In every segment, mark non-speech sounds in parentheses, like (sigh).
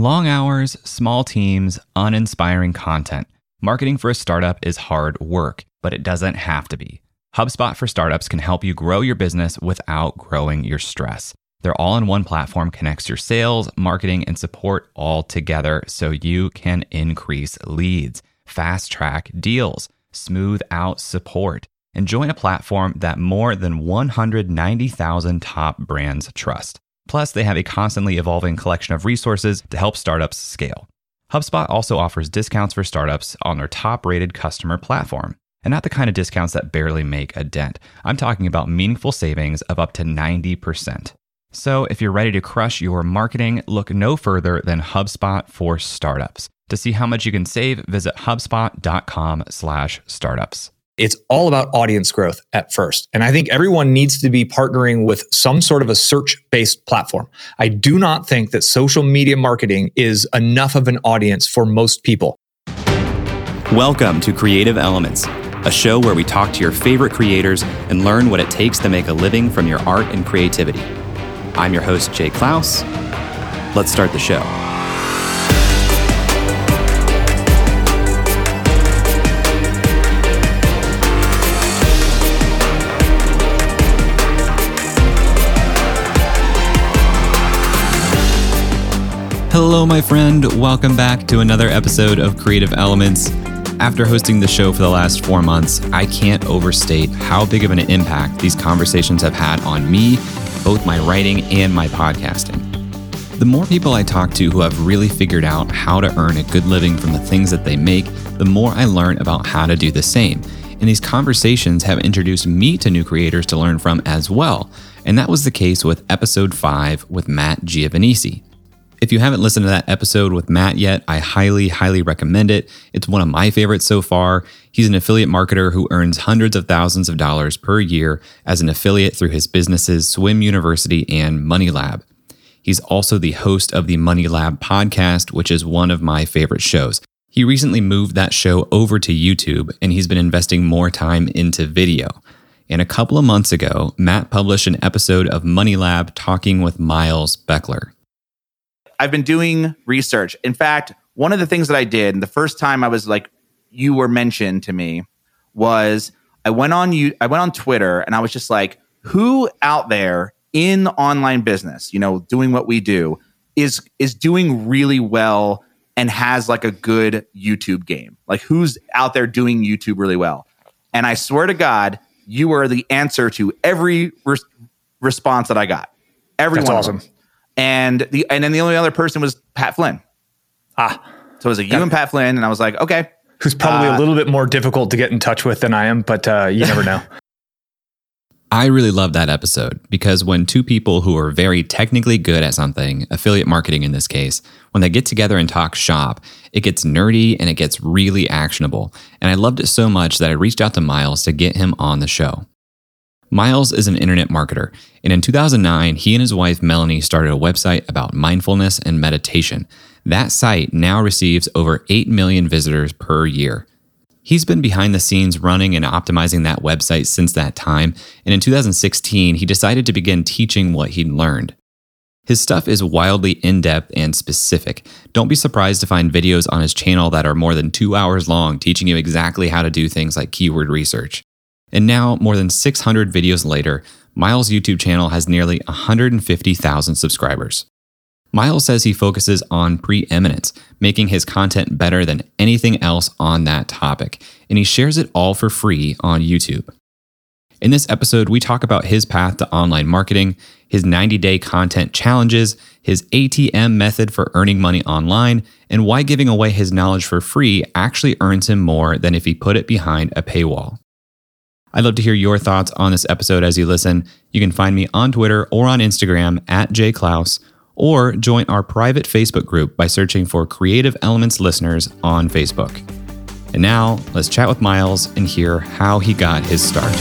Long hours, small teams, uninspiring content. Marketing for a startup is hard work, but it doesn't have to be. HubSpot for Startups can help you grow your business without growing your stress. Their all in one platform connects your sales, marketing, and support all together so you can increase leads, fast track deals, smooth out support, and join a platform that more than 190,000 top brands trust. Plus, they have a constantly evolving collection of resources to help startups scale. HubSpot also offers discounts for startups on their top rated customer platform. And not the kind of discounts that barely make a dent. I'm talking about meaningful savings of up to 90%. So if you're ready to crush your marketing, look no further than HubSpot for startups. To see how much you can save, visit hubspot.com/startups. It's all about audience growth at first. And I think everyone needs to be partnering with some sort of a search based platform. I do not think that social media marketing is enough of an audience for most people. Welcome to Creative Elements, a show where we talk to your favorite creators and learn what it takes to make a living from your art and creativity. I'm your host, Jay Clouse. Let's start the show. Hello, my friend. Welcome back to another episode of Creative Elements. After hosting the show for the last four months, I can't overstate how big of an impact these conversations have had on me, both my writing and my podcasting. The more people I talk to who have really figured out how to earn a good living from the things that they make, the more I learn about how to do the same. And these conversations have introduced me to new creators to learn from as well. And that was the case with episode 5 with Matt Giovanisci. If you haven't listened to that episode with Matt yet, I highly, highly recommend it. It's one of my favorites so far. He's an affiliate marketer who earns hundreds of thousands of dollars per year as an affiliate through his businesses Swim University and Money Lab. He's also the host of the Money Lab podcast, which is one of my favorite shows. He recently moved that show over to YouTube and he's been investing more time into video. And a couple of months ago, Matt published an episode of Money Lab talking with Miles Beckler. I've been doing research. In fact, one of the things that I did and the first time I was like, you were mentioned to me was I went on you I went on Twitter and I was just like, who out there in online business, you know, doing what we do, is is doing really well and has like a good YouTube game. Like who's out there doing YouTube really well? And I swear to God, you were the answer to every response that I got. Every That's awesome and the and then the only other person was Pat Flynn. Ah, so it was like you and Pat Flynn, and I was like, okay, who's probably uh, a little bit more difficult to get in touch with than I am, but uh, you never know. (laughs) I really love that episode because when two people who are very technically good at something, affiliate marketing in this case, when they get together and talk shop, it gets nerdy and it gets really actionable. And I loved it so much that I reached out to Miles to get him on the show. Miles is an internet marketer, and in 2009, he and his wife Melanie started a website about mindfulness and meditation. That site now receives over 8 million visitors per year. He's been behind the scenes running and optimizing that website since that time, and in 2016, he decided to begin teaching what he'd learned. His stuff is wildly in depth and specific. Don't be surprised to find videos on his channel that are more than two hours long teaching you exactly how to do things like keyword research. And now, more than 600 videos later, Miles' YouTube channel has nearly 150,000 subscribers. Miles says he focuses on preeminence, making his content better than anything else on that topic, and he shares it all for free on YouTube. In this episode, we talk about his path to online marketing, his 90 day content challenges, his ATM method for earning money online, and why giving away his knowledge for free actually earns him more than if he put it behind a paywall. I'd love to hear your thoughts on this episode as you listen. You can find me on Twitter or on Instagram at jayclouse, or join our private Facebook group by searching for Creative Elements Listeners on Facebook. And now, let's chat with Miles and hear how he got his start.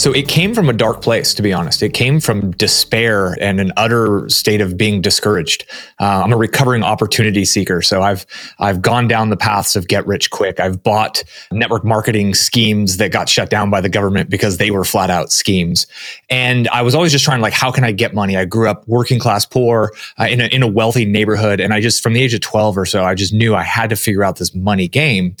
So it came from a dark place, to be honest. It came from despair and an utter state of being discouraged. Uh, I'm a recovering opportunity seeker, so I've I've gone down the paths of get rich quick. I've bought network marketing schemes that got shut down by the government because they were flat out schemes, and I was always just trying like, how can I get money? I grew up working class poor uh, in a in a wealthy neighborhood, and I just from the age of 12 or so, I just knew I had to figure out this money game,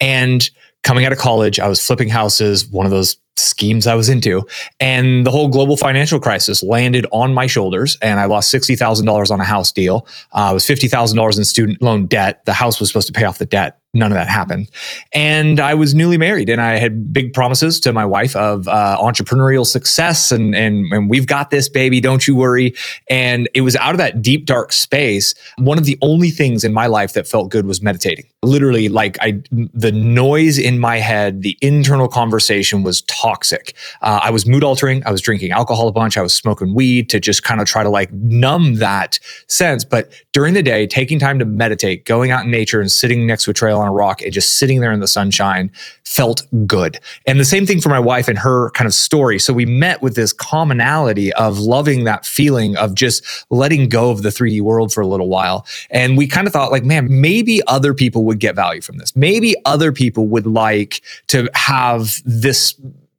and coming out of college, I was flipping houses, one of those schemes I was into. And the whole global financial crisis landed on my shoulders, and I lost $60,000 on a house deal. Uh, it was $50,000 in student loan debt. The house was supposed to pay off the debt none of that happened. And I was newly married and I had big promises to my wife of uh, entrepreneurial success and, and, and we've got this baby, don't you worry. And it was out of that deep, dark space. One of the only things in my life that felt good was meditating. Literally, like I, the noise in my head, the internal conversation was toxic. Uh, I was mood altering. I was drinking alcohol a bunch. I was smoking weed to just kind of try to like numb that sense. But during the day, taking time to meditate, going out in nature and sitting next to a trail on a rock and just sitting there in the sunshine felt good. And the same thing for my wife and her kind of story. So we met with this commonality of loving that feeling of just letting go of the 3D world for a little while. And we kind of thought like, man, maybe other people would get value from this. Maybe other people would like to have this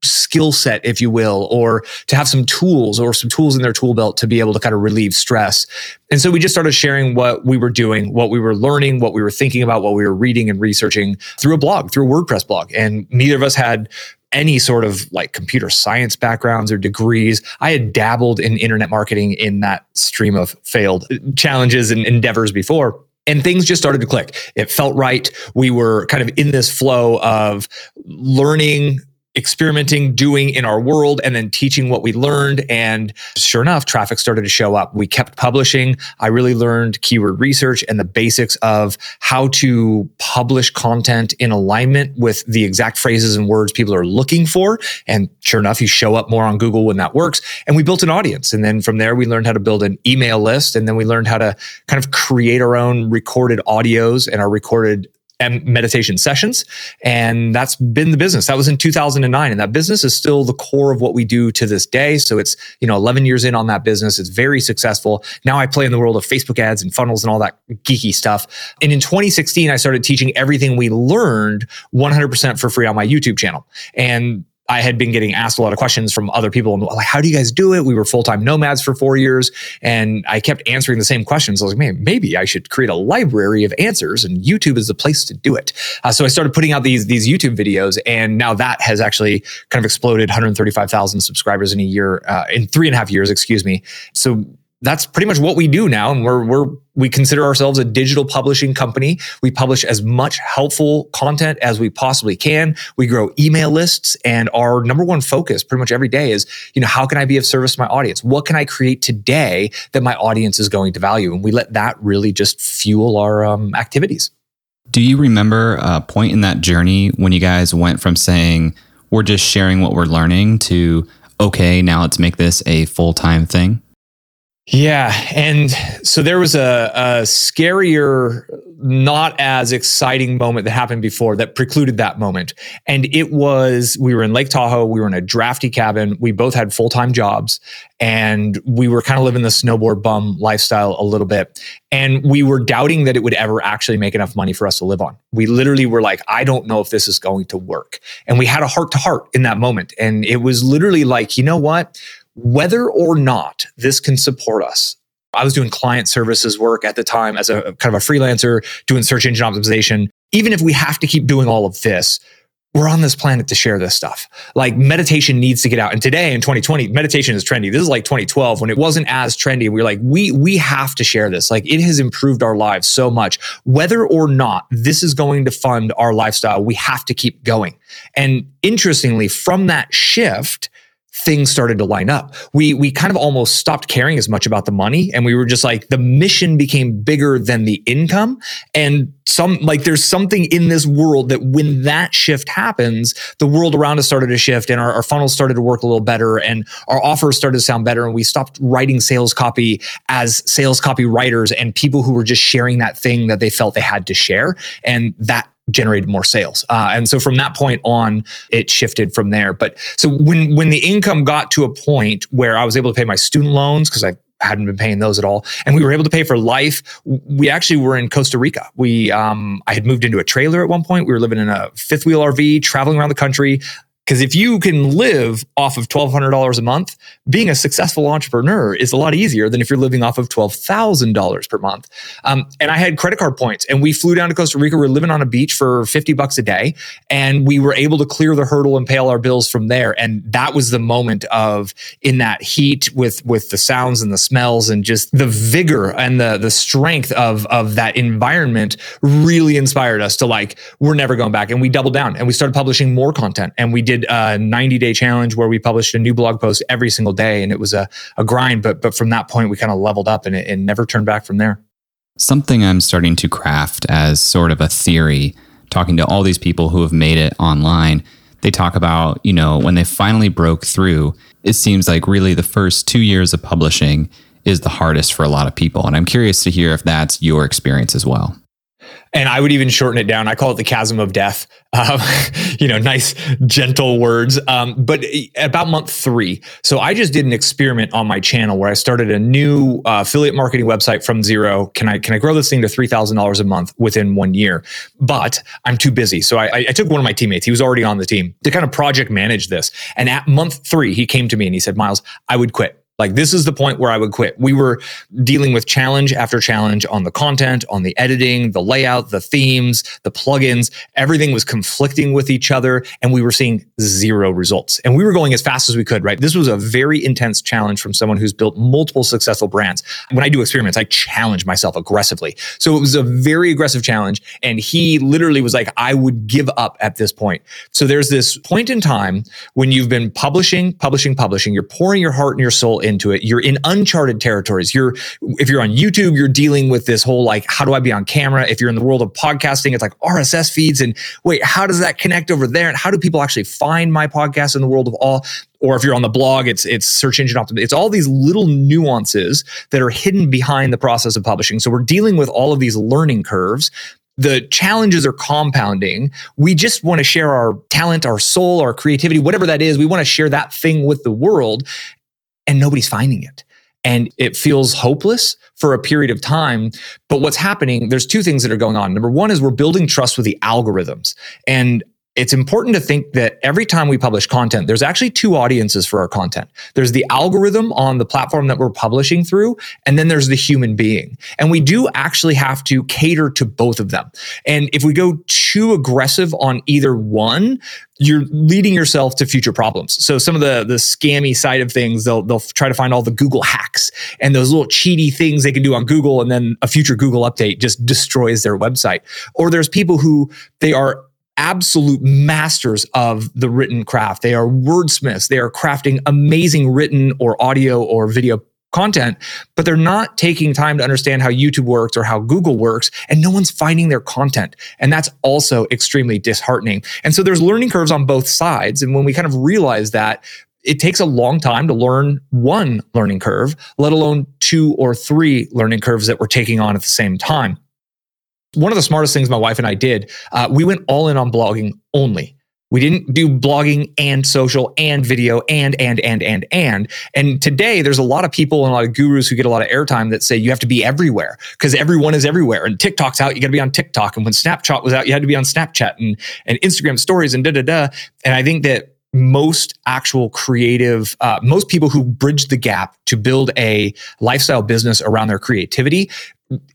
skill set, if you will, or to have some tools or some tools in their tool belt to be able to kind of relieve stress. And so we just started sharing what we were doing, what we were learning, what we were thinking about, what we were reading and researching through a blog, through a WordPress blog. And neither of us had any sort of like computer science backgrounds or degrees. I had dabbled in internet marketing in that stream of failed uh, challenges and endeavors before and things just started to click. It felt right. We were kind of in this flow of learning experimenting, doing in our world, and then teaching what we learned. And sure enough, traffic started to show up. We kept publishing. I really learned keyword research and the basics of how to publish content in alignment with the exact phrases and words people are looking for. And sure enough, you show up more on Google when that works. And we built an audience. And then from there, we learned how to build an email list. And then we learned how to kind of create our own recorded audios and our recorded meditation sessions. And that's been the business. That was in 2009. And that business is still the core of what we do to this day. So it's, you know, 11 years in on that business. It's very successful. Now I play in the world of Facebook ads and funnels and all that geeky stuff. And in 2016, I started teaching everything we learned 100% for free on my YouTube channel. And I had been getting asked a lot of questions from other people and like, how do you guys do it? We were full time nomads for four years. And I kept answering the same questions. I was like, man, maybe I should create a library of answers and YouTube is the place to do it. Uh, so I started putting out these, these YouTube videos. And now that has actually kind of exploded 135,000 subscribers in a year, uh, in three and a half years, excuse me. So that's pretty much what we do now. And we're, we're, we consider ourselves a digital publishing company. We publish as much helpful content as we possibly can. We grow email lists and our number one focus pretty much every day is, you know, how can I be of service to my audience? What can I create today that my audience is going to value? And we let that really just fuel our um, activities. Do you remember a point in that journey when you guys went from saying, we're just sharing what we're learning to, okay, now let's make this a full time thing? Yeah. And so there was a, a, scarier, not as exciting moment that happened before that precluded that moment. And it was we were in Lake Tahoe, we were in a drafty cabin, we both had full time jobs, and we were kind of living the snowboard bum lifestyle a little bit. And we were doubting that it would ever actually make enough money for us to live on. We literally were like, I don't know if this is going to work. And we had a heart to heart in that moment. And it was literally like, you know what? Whether or not this can support us. I was doing client services work at the time as a kind of a freelancer, doing search engine optimization. Even if we have to keep doing all of this, we're on this planet to share this stuff. Like meditation needs to get out. And today in 2020, meditation is trendy. This is like 2012 when it wasn't as trendy. We are like, we we have to share this. Like it has improved our lives so much. Whether or not this is going to fund our lifestyle, we have to keep going. And interestingly, from that shift, things started to line up. We we kind of almost stopped caring as much about the money and we were just like the mission became bigger than the income and some like there's something in this world that when that shift happens, the world around us started to shift and our, our funnels started to work a little better and our offers started to sound better and we stopped writing sales copy as sales copy writers and people who were just sharing that thing that they felt they had to share and that generated more sales. Uh, and so from that point on, it shifted from there. But so when when the income got to a point where I was able to pay my student loans because I hadn't been paying those at all, and we were able to pay for life. We actually were in Costa Rica. We um, I had moved into a trailer at one point. We were living in a fifth wheel RV, traveling around the country. Because if you can live off of $1,200 a month, being a successful entrepreneur is a lot easier than if you're living off of $12,000 per month. Um, and I had credit card points and we flew down to Costa Rica. We were living on a beach for 50 bucks a day and we were able to clear the hurdle and pay all our bills from there. And that was the moment of in that heat with, with the sounds and the smells and just the vigor and the, the strength of, of that environment really inspired us to like, we're never going back. And we doubled down and we started publishing more content and we did did a 90 day challenge where we published a new blog post every single day and it was a, a grind but but from that point we kind of leveled up and it, it never turned back from there. Something i'm starting to craft as sort of a theory talking to all these people who have made it online they talk about you know when they finally broke through it seems like really the first two years of publishing is the hardest for a lot of people and i'm curious to hear if that's your experience as well and I would even shorten it down. I call it the chasm of death. (laughs) Um, you know, nice, gentle words. Um, but about month three, so I just did an experiment on my channel where I started a new uh, affiliate marketing website from zero. Can I can I grow this thing to three thousand dollars a month within one year? But I'm too busy, so I, I took one of my teammates. He was already on the team to kind of project manage this. And at month three, he came to me and he said, "Miles, I would quit." Like this is the point where I would quit. We were dealing with challenge after challenge on the content, on the editing, the layout, the themes, the plugins. Everything was conflicting with each other and we were seeing zero results. And we were going as fast as we could, right? This was a very intense challenge from someone who's built multiple successful brands. When I do experiments, I challenge myself aggressively. So it was a very aggressive challenge. And he literally was like, I would give up at this point. So there's this point in time when you've been publishing, publishing, publishing, you're pouring your heart and your soul into it. You're in uncharted territories. You're if you're on YouTube, you're dealing with this whole like how do I be on camera? If you're in the world of podcasting, it's like RSS feeds and wait, how does that connect over there? And how do people actually find my podcast in the world of all? Or if you're on the blog, it's it's search engine optimization. It's all these little nuances that are hidden behind the process of publishing. So we're dealing with all of these learning curves the challenges are compounding. We just want to share our talent, our soul, our creativity, whatever that is. We want to share that thing with the world and nobody's finding it. And it feels hopeless for a period of time. But what's happening, there's two things that are going on. Number one is we're building trust with the algorithms. And it's important to think that every time we publish content, there's actually two audiences for our content. There's the algorithm on the platform that we're publishing through, and then there's the human being. And we do actually have to cater to both of them. And if we go too aggressive on either one, you're leading yourself to future problems. So some of the the scammy side of things, they'll they'll try to find all the Google hacks and those little cheaty things they can do on Google, and then a future Google update just destroys their website. Or there's people who they are absolute masters of the written craft. They are wordsmiths. They are crafting amazing written or audio or video content, but they're not taking time to understand how YouTube works or how Google works, and no one's finding their content. And that's also extremely disheartening. And so there's learning curves on both sides. And when we kind of realize that, it takes a long time to learn one learning curve, let alone two or three learning curves that we're taking on at the same time one of the smartest things my wife and I did, uh, we went all in on blogging only. We didn't do blogging and social and video and, and, and, and, and. And today there's a lot of people and a lot of gurus who get a lot of airtime that say you have to be everywhere because everyone is everywhere. And TikTok's out, you got to be on TikTok. And when Snapchat was out, you had to be on Snapchat and, and Instagram stories and da, da, da. And I think that most actual creative, uh, most people who bridge the gap to build a lifestyle business around their creativity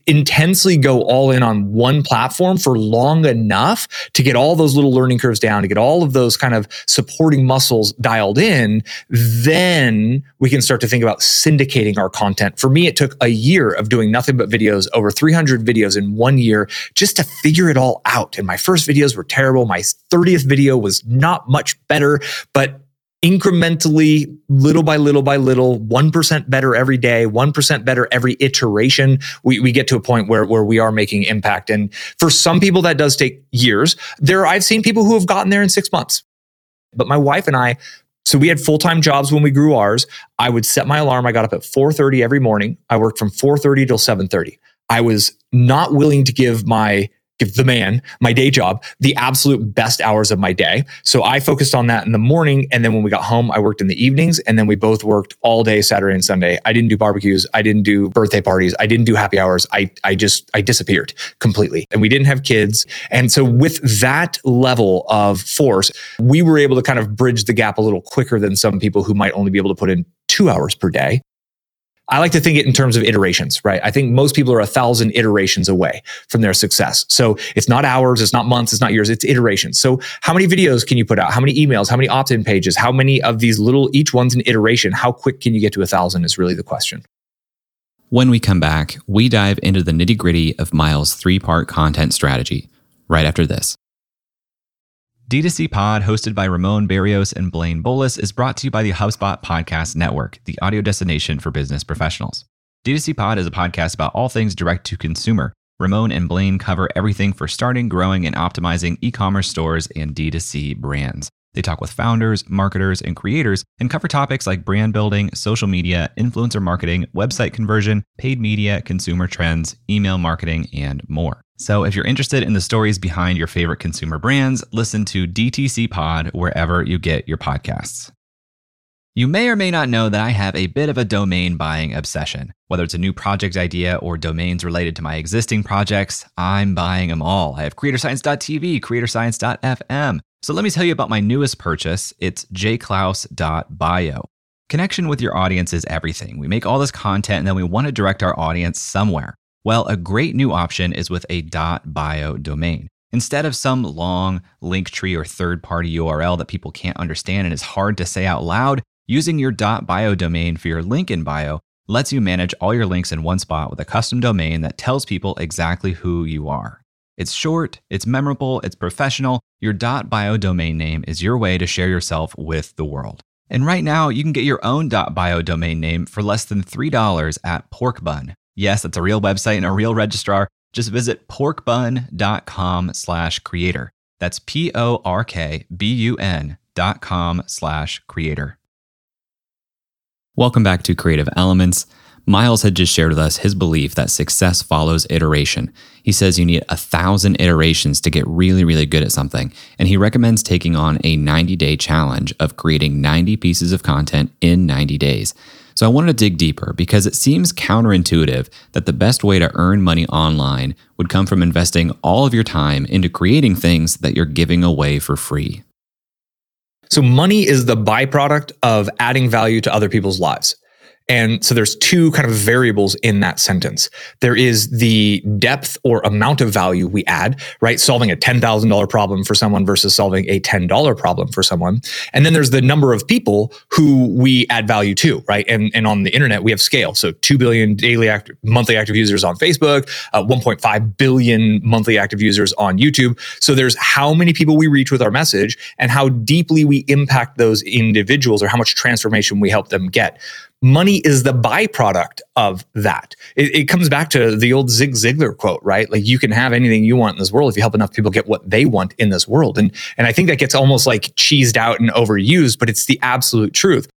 intensely go all in on one platform for long enough to get all those little learning curves down, to get all of those kind of supporting muscles dialed in, then we can start to think about syndicating our content. For me, it took a year of doing nothing but videos, over 300 videos in one year, just to figure it all out. And my first videos were terrible. My 30th video was not much better, but incrementally, little by little by little, 1% better every day, 1% better every iteration, we, we get to a point where, where we are making impact. And for some people, that does take years. There, I've seen people who have gotten there in six months. But my wife and I, so we had full-time jobs when we grew ours. I would set my alarm. I got up at 4:30 every morning. I worked from 4:30 till 7:30. I was not willing to give my give the man, my day job, the absolute best hours of my day. So I focused on that in the morning. And then when we got home, I worked in the evenings. And then we both worked all day Saturday and Sunday. I didn't do barbecues. I didn't do birthday parties. I didn't do happy hours. I, I just, I disappeared completely. And we didn't have kids. And so with that level of force, we were able to kind of bridge the gap a little quicker than some people who might only be able to put in two hours per day. I like to think it in terms of iterations, right? I think most people are a thousand iterations away from their success. So it's not hours, it's not months, it's not years, it's iterations. So how many videos can you put out? How many emails? How many opt-in pages? How many of these little, each one's an iteration? How quick can you get to a thousand is really the question. When we come back, we dive into the nitty gritty of Miles' three part content strategy right after this. D2C Pod, hosted by Ramon Berrios and Blaine Bolus, is brought to you by the HubSpot Podcast Network, the audio destination for business professionals. D2C Pod is a podcast about all things direct to consumer. Ramon and Blaine cover everything for starting, growing, and optimizing e commerce stores and D2C brands. They talk with founders, marketers, and creators and cover topics like brand building, social media, influencer marketing, website conversion, paid media, consumer trends, email marketing, and more. So if you're interested in the stories behind your favorite consumer brands, listen to DTC Pod wherever you get your podcasts. You may or may not know that I have a bit of a domain buying obsession. Whether it's a new project idea or domains related to my existing projects, I'm buying them all. I have creatorscience.tv, creatorscience.fm. So let me tell you about my newest purchase. It's jayclouse.bio. Connection with your audience is everything. We make all this content and then we want to direct our audience somewhere. Well, a great new option is with a .bio domain. Instead of some long link tree or third party URL that people can't understand and is hard to say out loud, using your .bio domain for your link in bio lets you manage all your links in one spot with a custom domain that tells people exactly who you are. It's short, it's memorable, it's professional. Your .bio domain name is your way to share yourself with the world. And right now, you can get your own .bio domain name for less than $3 at Porkbun. Yes, that's a real website and a real registrar. Just visit porkbun.com slash creator. That's P-O-R-K-B-U-N dot com slash creator. Welcome back to Creative Elements. Miles had just shared with us his belief that success follows iteration. He says you need a thousand iterations to get really, really good at something, and he recommends taking on a 90 day challenge of creating 90 pieces of content in 90 days. So I wanted to dig deeper because it seems counterintuitive that the best way to earn money online would come from investing all of your time into creating things that you're giving away for free. So money is the byproduct of adding value to other people's lives. And so there's two kind of variables in that sentence. There is the depth or amount of value we add, right? Solving a $10,000 problem for someone versus solving a $10 problem for someone. And then there's the number of people who we add value to, right? And, and on the internet, we have scale. So 2 billion daily active, monthly active users on Facebook, uh, 1.5 billion monthly active users on YouTube. So there's how many people we reach with our message and how deeply we impact those individuals or how much transformation we help them get money is the byproduct of that. It, it, comes back to the old Zig Ziglar quote, right? Like you can have anything you want in this world if you help enough people get what they want in this world. And, and I think that gets almost like cheesed out and overused, but it's the absolute truth.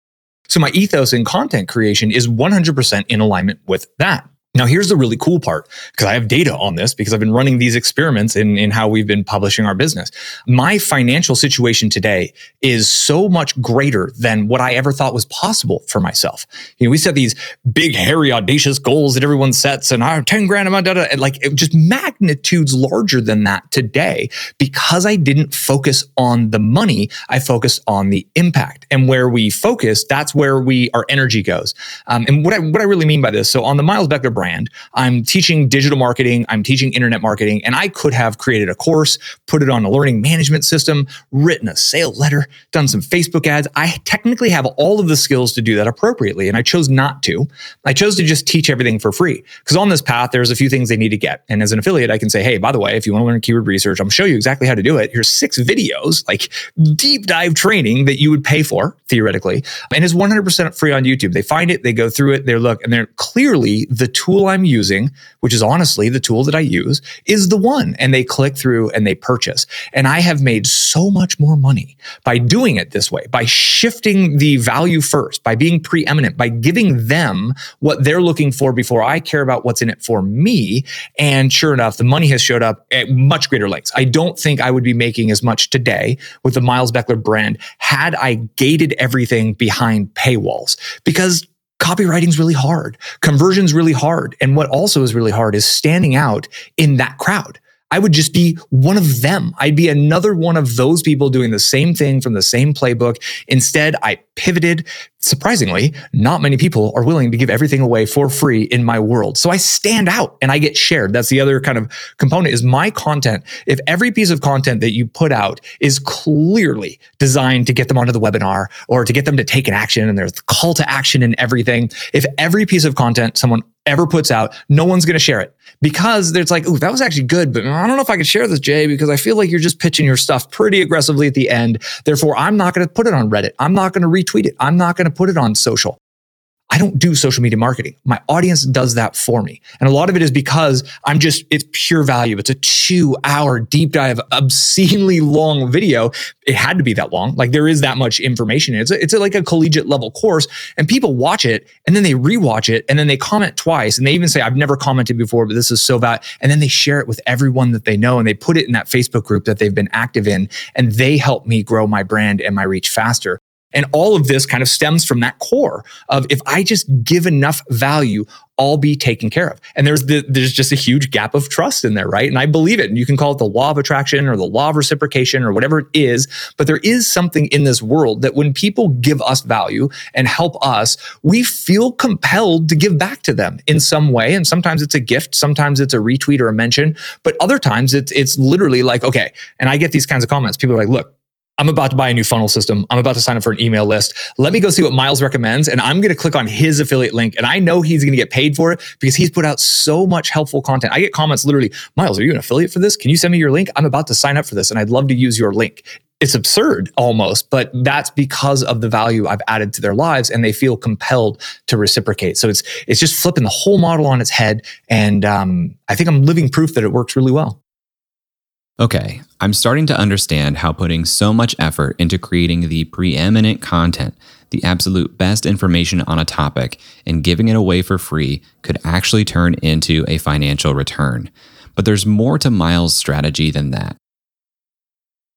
So my ethos in content creation is 100% in alignment with that. Now, here's the really cool part because I have data on this because I've been running these experiments in, in how we've been publishing our business. My financial situation today is so much greater than what I ever thought was possible for myself. You know, we set these big, hairy, audacious goals that everyone sets and I have 10 grand a month, and like just magnitudes larger than that today because I didn't focus on the money. I focused on the impact. And where we focus, that's where we, our energy goes. Um, and what I, what I really mean by this, so on the Miles Beckler brand. I'm teaching digital marketing, I'm teaching internet marketing, and I could have created a course, put it on a learning management system, written a sales letter, done some Facebook ads. I technically have all of the skills to do that appropriately, and I chose not to. I chose to just teach everything for free because on this path, there's a few things they need to get. And as an affiliate, I can say, hey, by the way, if you want to learn keyword research, I'm show you exactly how to do it. Here's six videos, like deep dive training that you would pay for theoretically, and it's 100% free on YouTube. They find it, they go through it, they look, and they're clearly the tool tool I'm using, which is honestly the tool that I use, is the one. And they click through and they purchase. And I have made so much more money by doing it this way, by shifting the value first, by being preeminent, by giving them what they're looking for before I care about what's in it for me. And sure enough, the money has showed up at much greater lengths. I don't think I would be making as much today with the Miles Beckler brand had I gated everything behind paywalls because copywriting is really hard. Conversion's really hard. And what also is really hard is standing out in that crowd. I would just be one of them. I'd be another one of those people doing the same thing from the same playbook. Instead, I pivoted. Surprisingly, not many people are willing to give everything away for free in my world. So I stand out and I get shared. That's the other kind of component is my content. If every piece of content that you put out is clearly designed to get them onto the webinar or to get them to take an action and there's call to action and everything, if every piece of content someone ever puts out, no one's going to share it because it's like, oh, that was actually good, but I don't know if I could share this, Jay, because I feel like you're just pitching your stuff pretty aggressively at the end. Therefore, I'm not going to put it on Reddit. I'm not going to retweet it. I'm not going to put it on social. I don't do social media marketing. My audience does that for me. And a lot of it is because I'm just, it's pure value. It's a two hour deep dive, obscenely long video. It had to be that long. Like there is that much information. It's a, it's a, like a collegiate level course and people watch it and then they rewatch it and then they comment twice and they even say, I've never commented before, but this is so bad. And then they share it with everyone that they know and they put it in that Facebook group that they've been active in and they help me grow my brand and my reach faster. And all of this kind of stems from that core of if I just give enough value, I'll be taken care of. And there's the, there's just a huge gap of trust in there, right? And I believe it. And you can call it the law of attraction or the law of reciprocation or whatever it is. But there is something in this world that when people give us value and help us, we feel compelled to give back to them in some way. And sometimes it's a gift, sometimes it's a retweet or a mention, but other times it's it's literally like, okay. And I get these kinds of comments. People are like, look, I'm about to buy a new funnel system. I'm about to sign up for an email list. Let me go see what Miles recommends. And I'm going to click on his affiliate link. And I know he's going to get paid for it because he's put out so much helpful content. I get comments literally, Miles, are you an affiliate for this? Can you send me your link? I'm about to sign up for this and I'd love to use your link. It's absurd almost, but that's because of the value I've added to their lives and they feel compelled to reciprocate. So it's, it's just flipping the whole model on its head. And um, I think I'm living proof that it works really well. Okay, I'm starting to understand how putting so much effort into creating the preeminent content, the absolute best information on a topic, and giving it away for free could actually turn into a financial return. But there's more to Miles' strategy than that.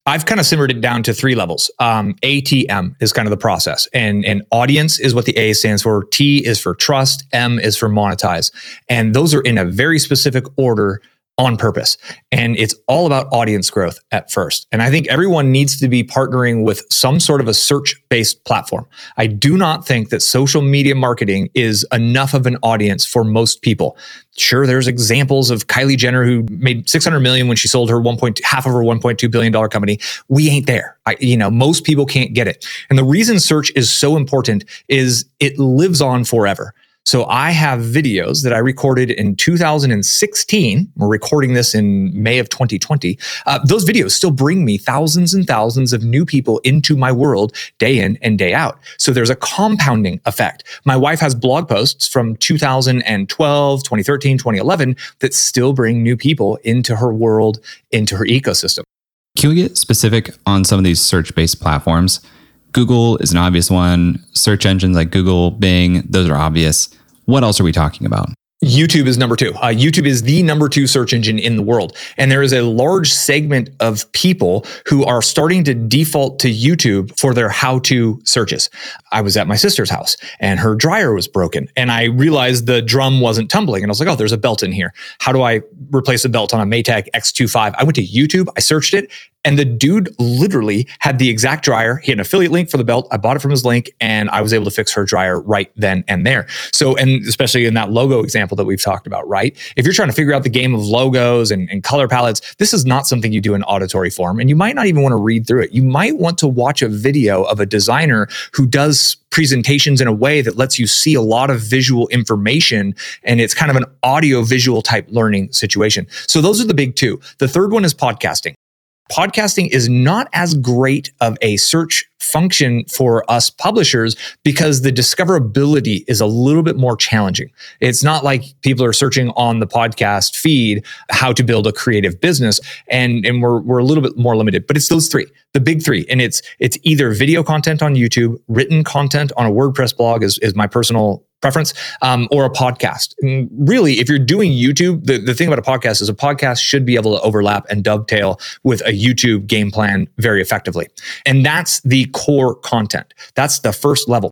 I've kind of simmered it down to three levels. Um, ATM is kind of the process, and and audience is what the A stands for. T is for trust. M is for monetize, and those are in a very specific order on purpose. And it's all about audience growth at first. And I think everyone needs to be partnering with some sort of a search based platform. I do not think that social media marketing is enough of an audience for most people. Sure, there's examples of Kylie Jenner who made 600 million when she sold her 1. half of her 1.2 billion dollar company. We ain't there. I, you know, most people can't get it. And the reason search is so important is it lives on forever. So I have videos that I recorded in 2016. We're recording this in May of 2020. Uh, those videos still bring me thousands and thousands of new people into my world day in and day out. So there's a compounding effect. My wife has blog posts from 2012, 2013, 2011 that still bring new people into her world, into her ecosystem. Can we get specific on some of these search based platforms? Google is an obvious one. Search engines like Google, Bing, those are obvious. What else are we talking about? YouTube is number two. Uh, YouTube is the number two search engine in the world. And there is a large segment of people who are starting to default to YouTube for their how to searches. I was at my sister's house and her dryer was broken. And I realized the drum wasn't tumbling. And I was like, oh, there's a belt in here. How do I replace a belt on a Maytag X25? I went to YouTube, I searched it, and the dude literally had the exact dryer. He had an affiliate link for the belt. I bought it from his link and I was able to fix her dryer right then and there. So, and especially in that logo example that we've talked about, right? If you're trying to figure out the game of logos and, and color palettes, this is not something you do in auditory form. And you might not even want to read through it. You might want to watch a video of a designer who does presentations in a way that lets you see a lot of visual information and it's kind of an audio visual type learning situation. So those are the big two. The third one is podcasting. Podcasting is not as great of a search function for us publishers because the discoverability is a little bit more challenging. It's not like people are searching on the podcast feed how to build a creative business and and we're we're a little bit more limited, but it's those three, the big 3. And it's it's either video content on YouTube, written content on a WordPress blog is is my personal preference, um, or a podcast. Really, if you're doing YouTube, the, the thing about a podcast is a podcast should be able to overlap and dovetail with a YouTube game plan very effectively. And that's the core content. That's the first level.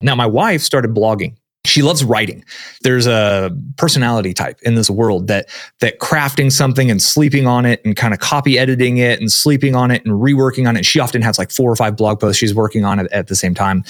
Now, my wife started blogging she loves writing there's a personality type in this world that that crafting something and sleeping on it and kind of copy editing it and sleeping on it and reworking on it she often has like four or five blog posts she's working on it at the same time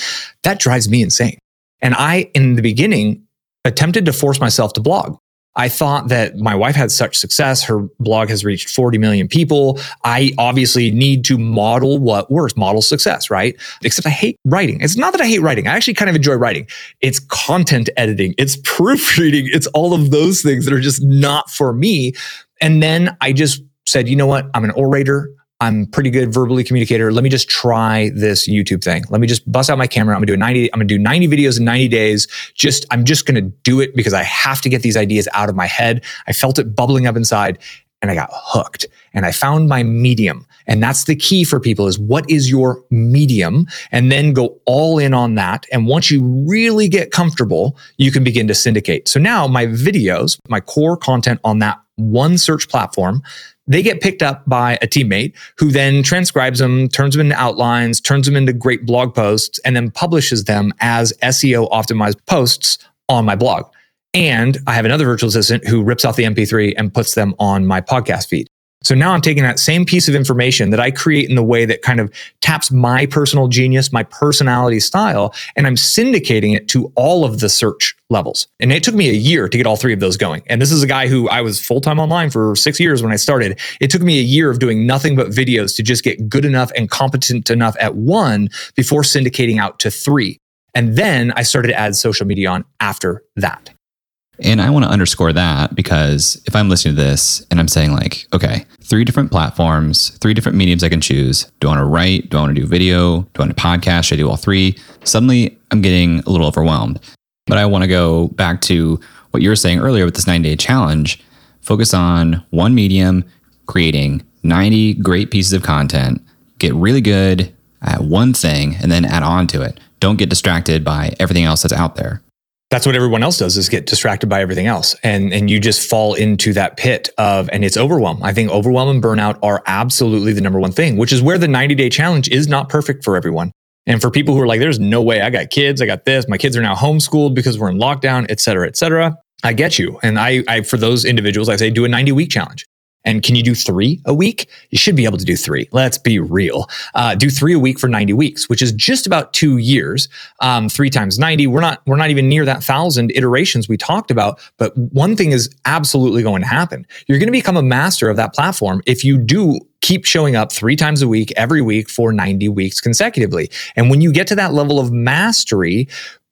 that drives me insane and I, in the beginning, attempted to force myself to blog. I thought that my wife had such success. Her blog has reached 40 million people. I obviously need to model what works, model success, right? Except I hate writing. It's not that I hate writing. I actually kind of enjoy writing. It's content editing, it's (laughs) proofreading, it's all of those things that are just not for me. And then I just said, you know what? I'm an orator. I'm pretty good verbally communicator. Let me just try this YouTube thing. Let me just bust out my camera. I'm gonna do 90, I'm gonna do 90 videos in 90 days. Just, I'm just gonna do it because I have to get these ideas out of my head. I felt it bubbling up inside and I got hooked and I found my medium. And that's the key for people is what is your medium? And then go all in on that. And once you really get comfortable, you can begin to syndicate. So now my videos, my core content on that one search platform they get picked up by a teammate who then transcribes them, turns them into outlines, turns them into great blog posts, and then publishes them as SEO optimized posts on my blog. And I have another virtual assistant who rips off the MP3 and puts them on my podcast feed. So now I'm taking that same piece of information that I create in the way that kind of taps my personal genius, my personality style, and I'm syndicating it to all of the search levels. And it took me a year to get all three of those going. And this is a guy who I was full time online for six years when I started. It took me a year of doing nothing but videos to just get good enough and competent enough at one before syndicating out to three. And then I started to add social media on after that. And I want to underscore that because if I'm listening to this and I'm saying, like, okay, three different platforms, three different mediums I can choose. Do I want to write? Do I want to do video? Do I want to podcast? Should I do all three? Suddenly I'm getting a little overwhelmed. But I want to go back to what you were saying earlier with this 90 day challenge. Focus on one medium, creating 90 great pieces of content, get really good at one thing, and then add on to it. Don't get distracted by everything else that's out there that's what everyone else does is get distracted by everything else. And and you just fall into that pit of and it's overwhelm. I think overwhelm and burnout are absolutely the number one thing which is where the 90 day challenge is not perfect for everyone. And for people who are like there's no way i got kids i got this my kids are now homeschooled because we're in lockdown et cetera et cetera. I get you. And i, I for those individuals i say do a 90 week challenge and can you do three a week? You should be able to do three. Let's be real. Uh, do three a week for 90 weeks, which is just about two years. Um, three times 90. We're not, we're not even near that thousand iterations we talked about. But one thing is absolutely going to happen. You're going to become a master of that platform if you do keep showing up three times a week, every week for 90 weeks consecutively. And when you get to that level of mastery,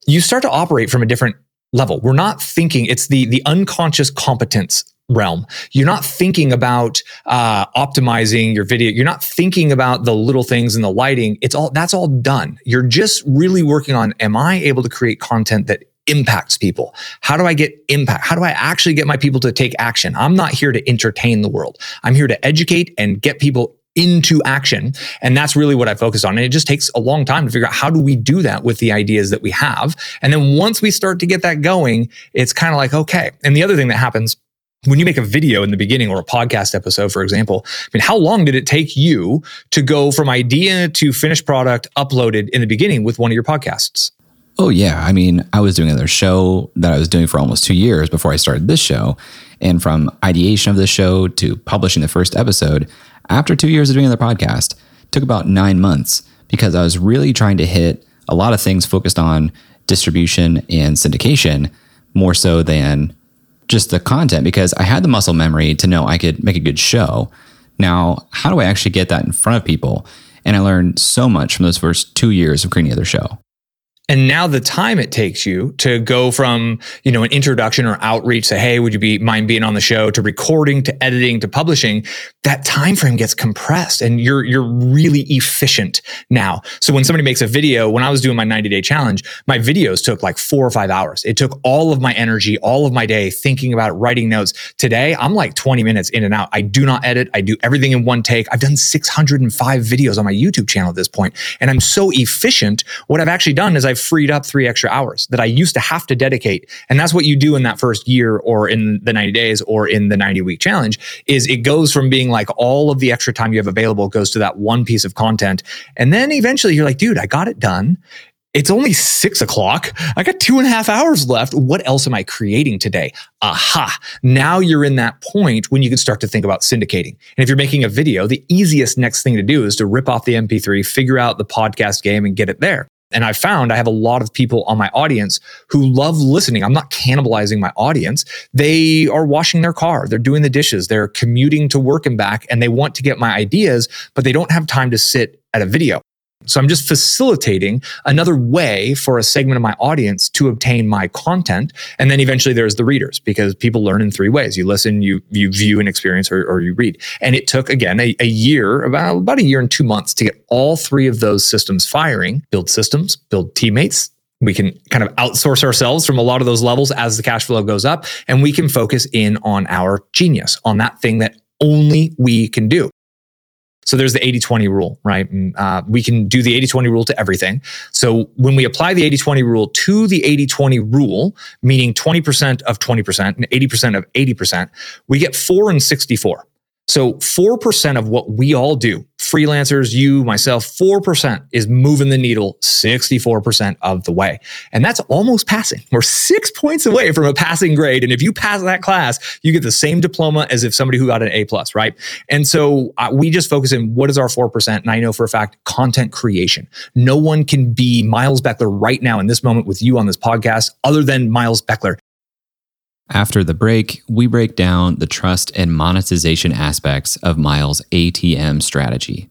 you start to operate from a different level. We're not thinking it's the the unconscious competence realm. You're not thinking about uh, optimizing your video. You're not thinking about the little things in the lighting. It's all that's all done. You're just really working on: Am I able to create content that impacts people? How do I get impact? How do I actually get my people to take action? I'm not here to entertain the world. I'm here to educate and get people into action. And that's really what I focus on. And it just takes a long time to figure out how do we do that with the ideas that we have. And then once we start to get that going, it's kind of like, okay. And the other thing that happens when you make a video in the beginning or a podcast episode, for example, I mean, how long did it take you to go from idea to finished product uploaded in the beginning with one of your podcasts? Oh, yeah. I mean, I was doing another show that I was doing for almost two years before I started this show. And from ideation of the show to publishing the first episode, after two years of doing another podcast, took about nine months because I was really trying to hit a lot of things focused on distribution and syndication more so than just the content because I had the muscle memory to know I could make a good show. Now, how do I actually get that in front of people? And I learned so much from those first two years of creating the other show. And now the time it takes you to go from, you know, an introduction or outreach to, hey, would you be mind being on the show to recording to editing to publishing? that time frame gets compressed and you're you're really efficient now. So when somebody makes a video, when I was doing my 90 day challenge, my videos took like four or five hours. It took all of my energy, all of my day thinking about it, writing notes. Today, I'm like 20 minutes in and out. I do not edit. I do everything in one take. I've done 605 videos on my YouTube channel at this point, and I'm so efficient. What I've actually done is I've freed up three extra hours that I used to have to dedicate. And that's what you do in that first year or in the 90 days or in the 90 week challenge is it goes from being like all of the extra time you have available goes to that one piece of content. And then eventually you're like, dude, I got it done. It's only six o'clock. I got two and a half hours left. What else am I creating today? Aha. Now you're in that point when you can start to think about syndicating. And if you're making a video, the easiest next thing to do is to rip off the MP3, figure out the podcast game and get it there. And I found I have a lot of people on my audience who love listening. I'm not cannibalizing my audience. They are washing their car, they're doing the dishes, they're commuting to work and back, and they want to get my ideas, but they don't have time to sit at a video. So I'm just facilitating another way for a segment of my audience to obtain my content. And then eventually there's the readers because people learn in three ways. You listen, you, you view and experience, or, or you read. And it took again a, a year, about, about a year and two months to get all three of those systems firing, build systems, build teammates, we can kind of outsource ourselves from a lot of those levels as the cash flow goes up and we can focus in on our genius on that thing that only we can do so there's the 80 20 rule, right? And, uh, we can do the 80 20 rule to everything. So when we apply the 80 20 rule to the 80 20 rule, meaning 20% of 20% and 80% of 80%, we get four and 64. So 4% of what we all do, freelancers, you, myself, 4% is moving the needle 64% of the way. And that's almost passing. We're six points away from a passing grade. And if you pass that class, you get the same diploma as if somebody who got an A plus, right? And so uh, we just focus in what is our 4%? And I know for a fact, content creation. No one can be Miles Beckler right now in this moment with you on this podcast other than Miles Beckler. After the break, we break down the trust and monetization aspects of Miles' ATM strategy.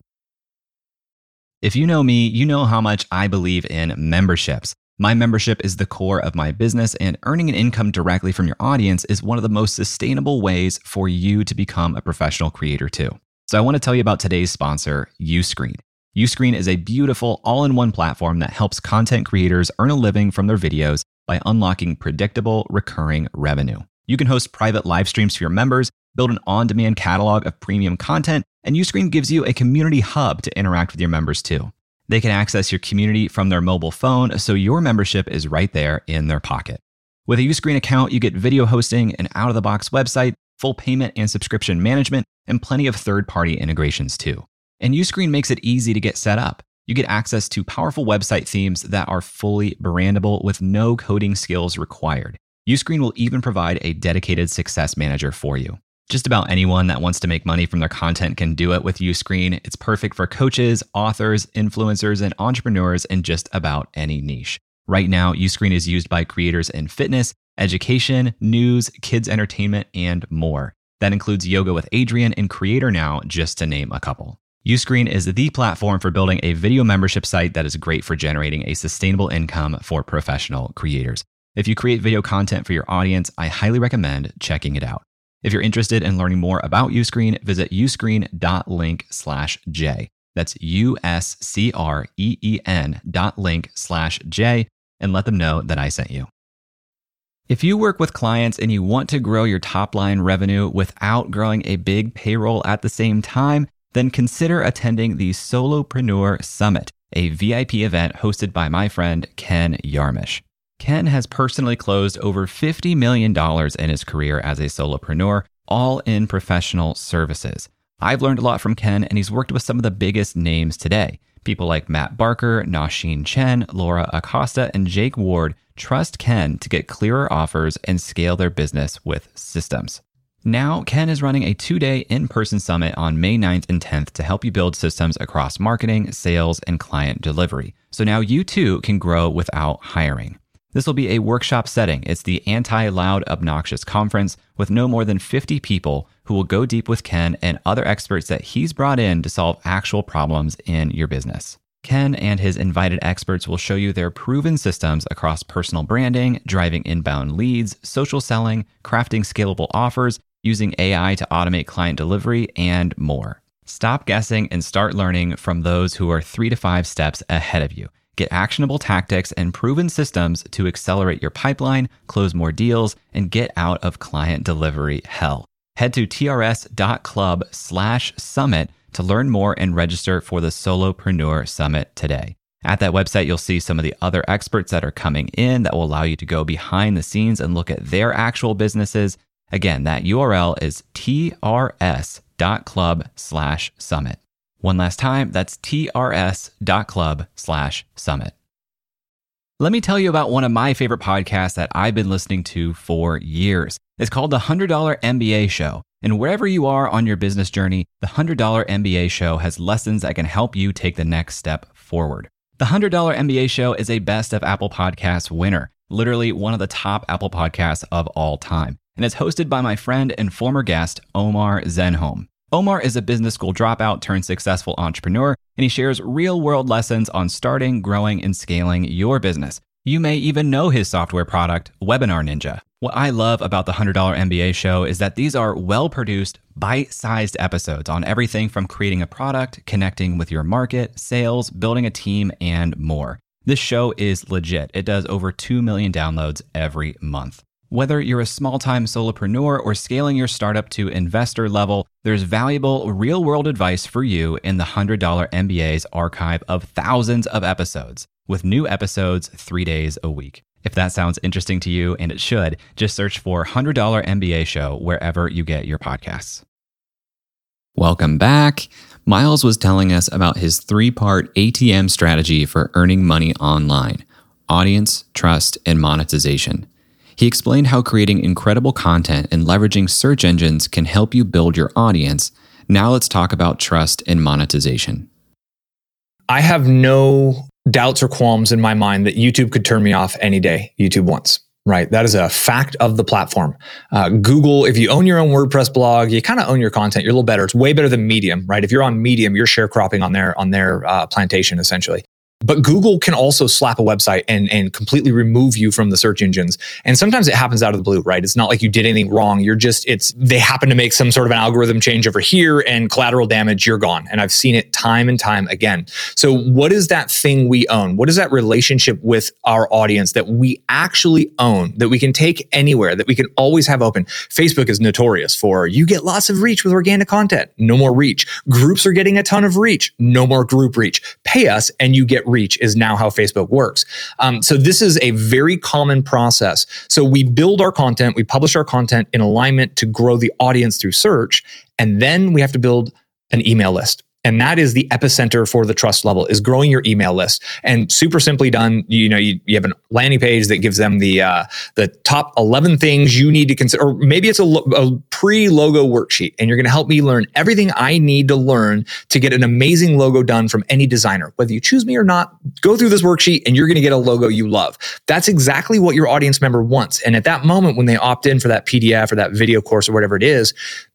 If you know me, you know how much I believe in memberships. My membership is the core of my business, and earning an income directly from your audience is one of the most sustainable ways for you to become a professional creator, too. So, I want to tell you about today's sponsor, Uscreen. Uscreen is a beautiful all in one platform that helps content creators earn a living from their videos by unlocking predictable, recurring revenue. You can host private live streams for your members, build an on demand catalog of premium content, and Uscreen gives you a community hub to interact with your members too. They can access your community from their mobile phone, so your membership is right there in their pocket. With a Uscreen account, you get video hosting, an out of the box website, full payment and subscription management, and plenty of third party integrations too. And Uscreen makes it easy to get set up. You get access to powerful website themes that are fully brandable with no coding skills required. Uscreen will even provide a dedicated success manager for you. Just about anyone that wants to make money from their content can do it with Uscreen. It's perfect for coaches, authors, influencers, and entrepreneurs in just about any niche. Right now, Uscreen is used by creators in fitness, education, news, kids entertainment, and more. That includes Yoga with Adriene and Creator Now, just to name a couple. Uscreen is the platform for building a video membership site that is great for generating a sustainable income for professional creators. If you create video content for your audience, I highly recommend checking it out. If you're interested in learning more about Uscreen, visit uscreen.link slash J. That's U-S-C-R-E-E-N dot link slash J and let them know that I sent you. If you work with clients and you want to grow your top line revenue without growing a big payroll at the same time, then consider attending the Solopreneur Summit, a VIP event hosted by my friend Ken Yarmosh. Ken has personally closed over $50 million in his career as a solopreneur, all in professional services. I've learned a lot from Ken, and he's worked with some of the biggest names today. People like Matt Barker, Nasheen Chen, Laura Acosta, and Jake Ward trust Ken to get clearer offers and scale their business with systems. Now, Ken is running a two day in person summit on May 9th and 10th to help you build systems across marketing, sales, and client delivery. So now you too can grow without hiring. This will be a workshop setting. It's the Anti Loud Obnoxious Conference with no more than 50 people who will go deep with Ken and other experts that he's brought in to solve actual problems in your business. Ken and his invited experts will show you their proven systems across personal branding, driving inbound leads, social selling, crafting scalable offers, using AI to automate client delivery, and more. Stop guessing and start learning from those who are three to five steps ahead of you. Get actionable tactics and proven systems to accelerate your pipeline, close more deals, and get out of client delivery hell. Head to trs.club slash summit to learn more and register for the Solopreneur Summit today. At that website, you'll see some of the other experts that are coming in that will allow you to go behind the scenes and look at their actual businesses. Again, that URL is trs.club slash summit. One last time, that's trs.club slash summit. Let me tell you about one of my favorite podcasts that I've been listening to for years. It's called the $100 MBA Show. And wherever you are on your business journey, the $100 MBA Show has lessons that can help you take the next step forward. The $100 MBA Show is a Best of Apple Podcasts winner, literally one of the top Apple podcasts of all time. And it's hosted by my friend and former guest, Omar Zenhom. Omar is a business school dropout turned successful entrepreneur, and he shares real world lessons on starting, growing, and scaling your business. You may even know his software product, Webinar Ninja. What I love about the $100 MBA show is that these are well produced, bite sized episodes on everything from creating a product, connecting with your market, sales, building a team, and more. This show is legit. It does over 2 million downloads every month. Whether you're a small time solopreneur or scaling your startup to investor level, there's valuable real world advice for you in the $100 MBA's archive of thousands of episodes, with new episodes three days a week. If that sounds interesting to you, and it should, just search for $100 MBA Show wherever you get your podcasts. Welcome back. Miles was telling us about his three part ATM strategy for earning money online audience, trust, and monetization. He explained how creating incredible content and leveraging search engines can help you build your audience. Now let's talk about trust and monetization. I have no doubts or qualms in my mind that YouTube could turn me off any day YouTube wants. Right. That is a fact of the platform. Uh, Google, if you own your own WordPress blog, you kind of own your content. You're a little better. It's way better than Medium, right? If you're on Medium, you're sharecropping on their on their uh, plantation essentially. But Google can also slap a website and, and completely remove you from the search engines. And sometimes it happens out of the blue, right? It's not like you did anything wrong. You're just, it's, they happen to make some sort of an algorithm change over here and collateral damage, you're gone. And I've seen it time and time again. So what is that thing we own? What is that relationship with our audience that we actually own, that we can take anywhere, that we can always have open? Facebook is notorious for you get lots of reach with organic content. No more reach. Groups are getting a ton of reach. No more group reach. Pay us and you get reach is now how Facebook works. Um, so this is a very common process. So we build our content, we publish our content in alignment to grow the audience through search, and then we have to build an email list and that is the epicenter for the trust level is growing your email list. And super simply done you know you, you have a landing page that gives them the uh, the top 11 things you need to consider or maybe it's a, lo- a pre-logo worksheet and you're going to help me learn everything i need to learn to get an amazing logo done from any designer. Whether you choose me or not go through this worksheet and you're going to get a logo you love. That's exactly what your audience member wants. And at that moment when they opt in for that pdf or that video course or whatever it is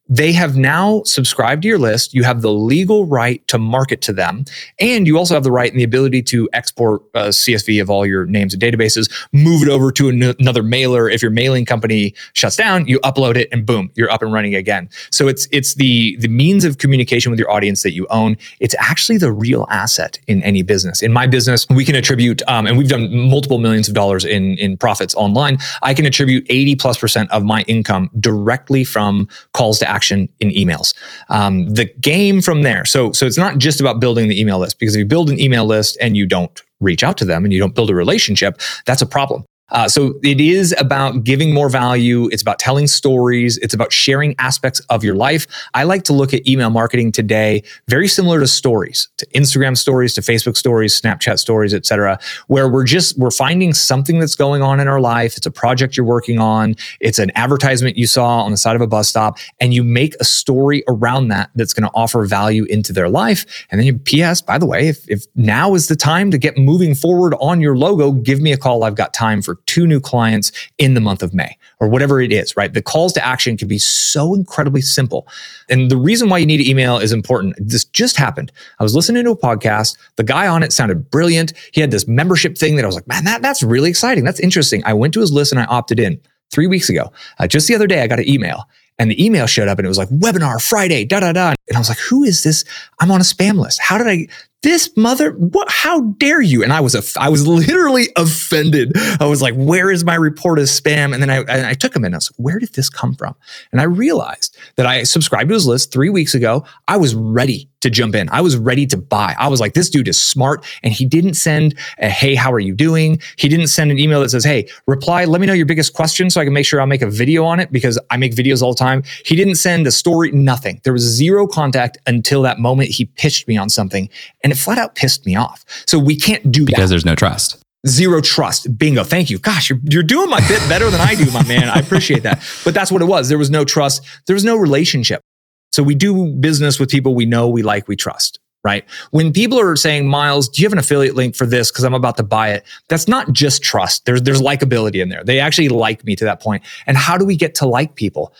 they have now subscribed to your list. You have the legal right to market to them. And you also have the right and the ability to export a CSV of all your names and databases, move it over to an- another mailer. If your mailing company shuts down, you upload it and boom, you're up and running again. So it's, it's the, the means of communication with your audience that you own. It's actually the real asset in any business. In my business, we can attribute, um, and we've done multiple millions of dollars in, in profits online. I can attribute 80 plus percent of my income directly from calls to action action in emails. Um, the game from there. So, so it's not just about building the email list because if you build an email list and you don't reach out to them and you don't build a relationship, that's a problem. Uh, so it is about giving more value. It's about telling stories. It's about sharing aspects of your life. I like to look at email marketing today very similar to stories, to Instagram stories, to Facebook stories, Snapchat stories, etc., where we're just we're finding something that's going on in our life. It's a project you're working on. It's an advertisement you saw on the side of a bus stop, and you make a story around that that's going to offer value into their life. And then you PS, by the way, if, if now is the time to get moving forward on your logo, give me a call. I've got time for two new clients in the month of May or whatever it is, right? The calls to action can be so incredibly simple. And the reason why you need email is important. This just happened. I was listening to a podcast. The guy on it sounded brilliant. He had this membership thing that I was like, man, that, that's really exciting. That's interesting. I went to his list and I opted in three weeks ago. Uh, just the other day, I got an email And the email showed up and it was like webinar Friday, da da da. And I was like, who is this? I'm on a spam list. How did I? This mother, what? How dare you? And I was, a, I was literally (laughs) offended. I was like, where is my report as spam? And then I, and I took him in. I was like, where did this come from? And I realized that I subscribed to his list three weeks ago. I was ready to jump in. I was ready to buy. I was like, this dude is smart. And he didn't send a, hey, how are you doing? He didn't send an email that says, hey, reply, let me know your biggest question so I can make sure I'll make a video on it because I make videos all the time. He didn't send a story, nothing. There was zero contact until that moment he pitched me on something and it flat out pissed me off. So we can't do because that. Because there's no trust. Zero trust. Bingo. Thank you. Gosh, you're, you're doing my bit better than I do, my man. I appreciate that. But that's what it was. There was no trust. There was no relationship. So we do business with people we know, we like, we trust right? When people are saying, Miles, do you have an affiliate link for this? Because I'm about to buy it. That's not just trust. There's there's likability in there. They actually like me to that point. And how do we get to like people?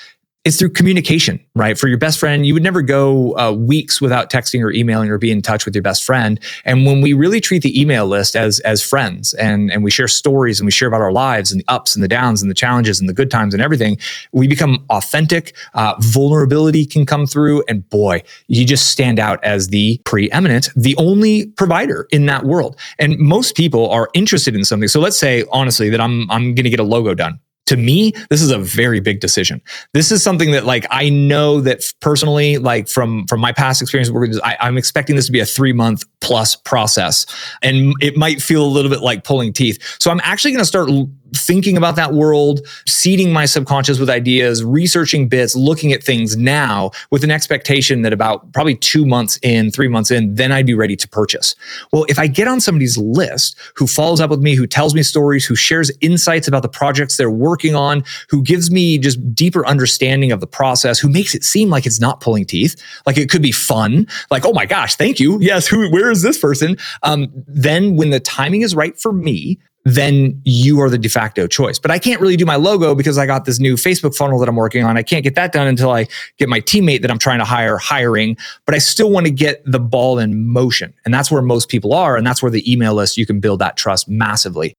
It's through communication, right? For your best friend, you would never go uh, weeks without texting or emailing or be in touch with your best friend. And when we really treat the email list as as friends and and we share stories and we share about our lives and the ups and the downs and the challenges and the good times and everything, we become authentic. Uh, vulnerability can come through, and boy, you just stand out as the preeminent, the only provider in that world. And most people are interested in something. So let's say honestly that I'm I'm going to get a logo done to me, this is a very big decision. This is something that like I know that personally, like from from my past experience I, I'm expecting this to be a three month plus process, and it might feel a little bit like pulling teeth. So I'm actually going to start thinking about that world, seeding my subconscious with ideas, researching bits, looking at things now with an expectation that about probably two months in, three months in, then I'd be ready to purchase. Well, if I get on somebody's list who follows up with me, who tells me stories, who shares insights about the projects they're working on, who gives me just deeper understanding of the process, who makes it seem like it's not pulling teeth, like it could be fun, like, oh my gosh, thank you. Yes, who, where is this person? Um, then when the timing is right for me, then you are the de facto choice. But I can't really do my logo because I got this new Facebook funnel that I'm working on. I can't get that done until I get my teammate that I'm trying to hire hiring, but I still want to get the ball in motion. And that's where most people are. And that's where the email list, you can build that trust massively.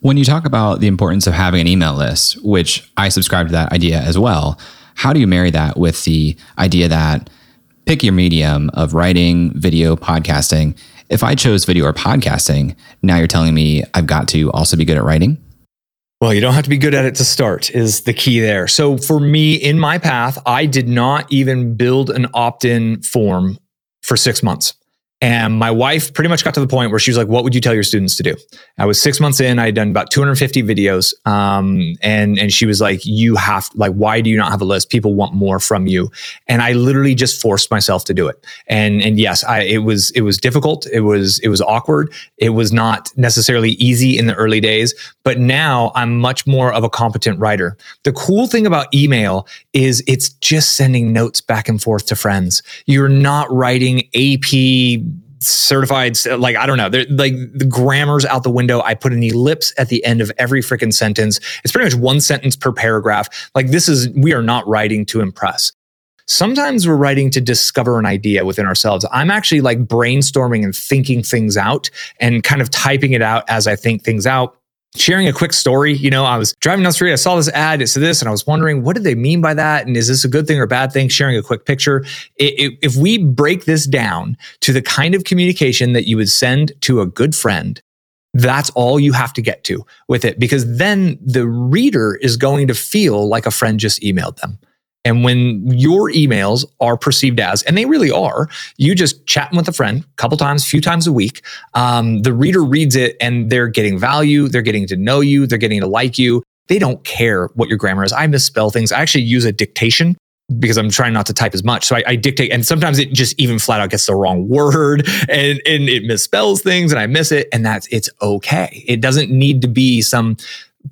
When you talk about the importance of having an email list, which I subscribe to that idea as well, how do you marry that with the idea that pick your medium of writing, video, podcasting? If I chose video or podcasting, now you're telling me I've got to also be good at writing? Well, you don't have to be good at it to start, is the key there. So for me, in my path, I did not even build an opt in form for six months. And my wife pretty much got to the point where she was like, What would you tell your students to do? I was six months in, I had done about 250 videos. Um, and, and she was like, You have, like, why do you not have a list? People want more from you. And I literally just forced myself to do it. And, and yes, I, it was, it was difficult. It was, it was awkward. It was not necessarily easy in the early days, but now I'm much more of a competent writer. The cool thing about email is it's just sending notes back and forth to friends. You're not writing AP certified like i don't know they're like the grammar's out the window. I put an ellipse at the end of every freaking sentence. It's pretty much one sentence per paragraph. Like this is we are not writing to impress. Sometimes we're writing to discover an idea within ourselves. I'm actually like brainstorming and thinking things out and kind of typing it out as i think things out sharing a quick story. You know, I was driving down the street, I saw this ad, it said this, and I was wondering, what did they mean by that? And is this a good thing or a bad thing? Sharing a quick picture. If we break this down to the kind of communication that you would send to a good friend, that's all you have to get to with it because then the reader is going to feel like a friend just emailed them. And when your emails are perceived as, and they really are, you just chatting with a friend a couple times, a few times a week, um, the reader reads it and they're getting value, they're getting to know you, they're getting to like you. They don't care what your grammar is. I misspell things. I actually use a dictation because I'm trying not to type as much. So I, I, dictate, and sometimes it just even flat out gets the wrong word (laughs) and, and it misspells things and I miss it. And that's, it's okay. It doesn't need to be some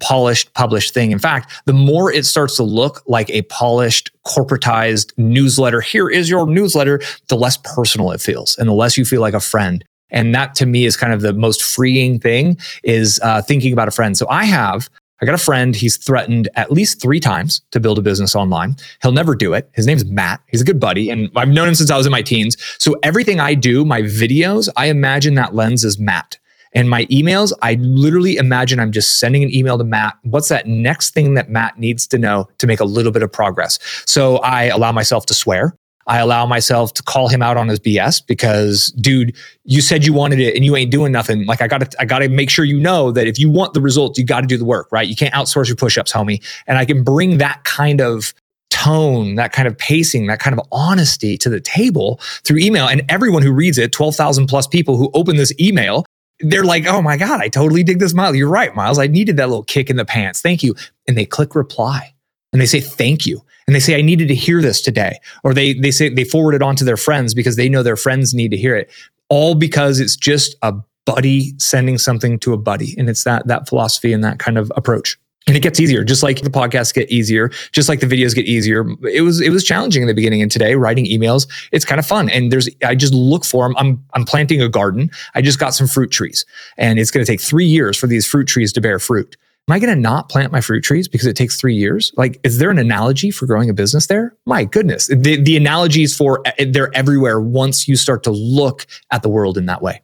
polished published thing. In fact, the more it starts to look like a polished corporatized newsletter, here is your newsletter, the less personal it feels and the less you feel like a friend. And that to me is kind of the most freeing thing is uh, thinking about a friend. So I have I got a friend. He's threatened at least three times to build a business online. He'll never do it. His name's Matt. He's a good buddy, and I've known him since I was in my teens. So everything I do, my videos, I imagine that lens is Matt. And my emails, I literally imagine I'm just sending an email to Matt. What's that next thing that Matt needs to know to make a little bit of progress? So I allow myself to swear. I allow myself to call him out on his BS because, dude, you said you wanted it and you ain't doing nothing. Like I gotta, I gotta make sure you know that if you want the results, you gotta do the work, right? You can't outsource your push-ups, homie. And I can bring that kind of tone, that kind of pacing, that kind of honesty to the table through email. And everyone who reads it, 12,000 plus people who open this email, they're like, oh my God, I totally dig this, Miles. You're right, Miles. I needed that little kick in the pants. Thank you. And they click reply and they say, thank you and they say, I needed to hear this today. Or they, they say they forward it on to their friends because they know their friends need to hear it. All because it's just a buddy sending something to a buddy. And it's that, that philosophy and that kind of approach. And it gets easier, just like the podcasts get easier, just like the videos get easier. It was it was challenging in the beginning, and today writing emails, it's kind of fun. And there's I just look for them. I'm I'm planting a garden. I just got some fruit trees, and it's going to take three years for these fruit trees to bear fruit am I going to not plant my fruit trees because it takes three years? Like, is there an analogy for growing a business there? My goodness. The, the analogies for eh, they're everywhere once you start to look at the world in that way.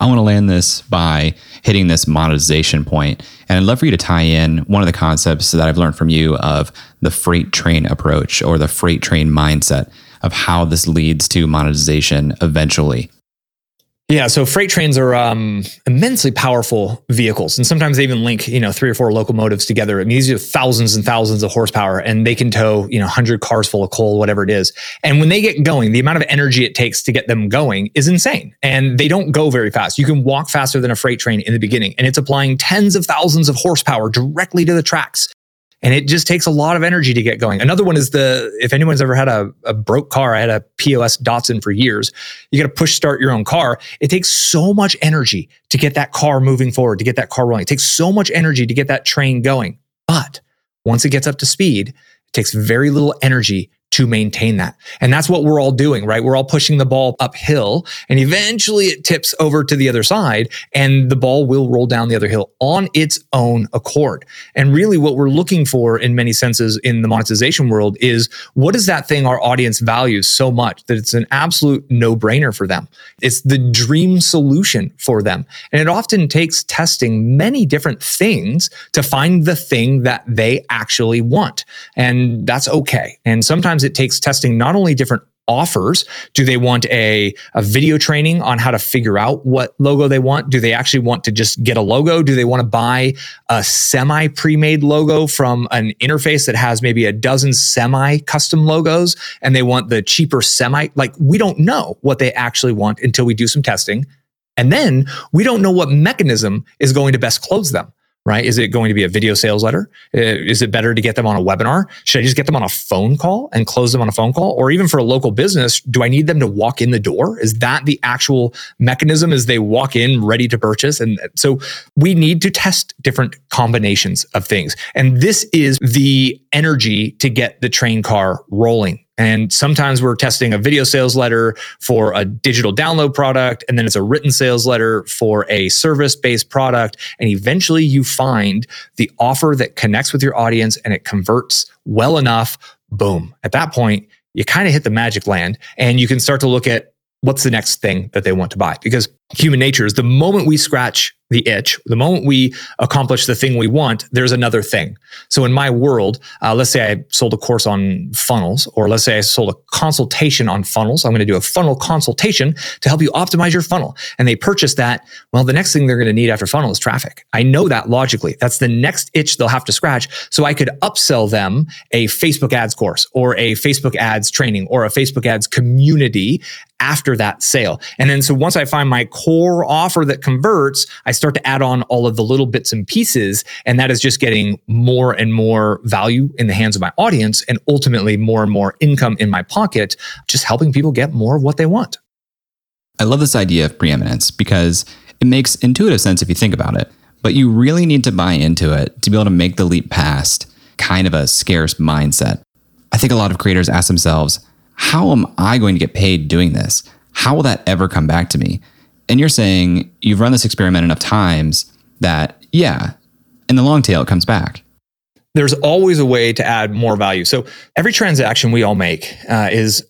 I want to land this by hitting this monetization point. And I'd love for you to tie in one of the concepts that I've learned from you of the freight train approach or the freight train mindset of how this leads to monetization eventually. Yeah, so freight trains are um, immensely powerful vehicles, and sometimes they even link, you know, three or four locomotives together. I mean, these are thousands and thousands of horsepower, and they can tow, you know, hundred cars full of coal, whatever it is. And when they get going, the amount of energy it takes to get them going is insane, and they don't go very fast. You can walk faster than a freight train in the beginning, and it's applying tens of thousands of horsepower directly to the tracks and it just takes a lot of energy to get going. Another one is the if anyone's ever had a, a broke car, I had a POS Datsun for years. You got to push start your own car. It takes so much energy to get that car moving forward, to get that car rolling. It takes so much energy to get that train going. But once it gets up to speed, it takes very little energy to maintain that. And that's what we're all doing, right? We're all pushing the ball uphill and eventually it tips over to the other side and the ball will roll down the other hill on its own accord. And really what we're looking for in many senses in the monetization world is what is that thing our audience values so much that it's an absolute no brainer for them? It's the dream solution for them. And it often takes testing many different things to find the thing that they actually want. And that's okay. And sometimes sometimes it takes testing not only different offers. Do they want a, a video training on how to figure out what logo they want? Do they actually want to just get a logo? Do they want to buy a semi pre made logo from an interface that has maybe a dozen semi custom logos and they want the cheaper semi? Like, we don't know what they actually want until we do some testing. And then we don't know what mechanism is going to best close them right? Is it going to be a video sales letter? Uh, is it better to get them on a webinar? Should I just get them on a phone call and close them on a phone call? Or even for a local business, do I need them to walk in the door? Is that the actual mechanism as they walk in ready to purchase? And so we need to test different combinations of things. And this is the energy to get the train car rolling and sometimes we're testing a video sales letter for a digital download product, and then it's a written sales letter for a service based product. And eventually you find the offer that connects with your audience and it converts well enough. Boom. At that point, you kind of hit the magic land and you can start to look at what's the next thing that they want to buy. Because human nature is the moment we scratch the itch, the moment we accomplish the thing we want, there's another thing. So in my world, uh, let's say I sold a course on funnels, or let's say I sold a consultation on funnels. I'm going to do a funnel consultation to help you optimize your funnel. And they purchase that. Well, the next thing they're going to need after funnel is traffic. I know that logically. That's the next itch they'll have to scratch. So I could upsell them a Facebook ads course or a Facebook ads training or a Facebook ads community after that sale. And then so once I find my core offer that converts, I start to add on all of the little bits and pieces. And that is just getting more and more value in the hands of my audience and ultimately more and more income in my pocket, just helping people get more of what they want. I love this idea of preeminence because it makes intuitive sense if you think about it, but you really need to buy into it to be able to make the leap past kind of a scarce mindset. I think a lot of creators ask themselves, how am I going to get paid doing this? How will that ever come back to me? And you're saying you've run this experiment enough times that, yeah, in the long tail, it comes back. There's always a way to add more value. So every transaction we all make uh, is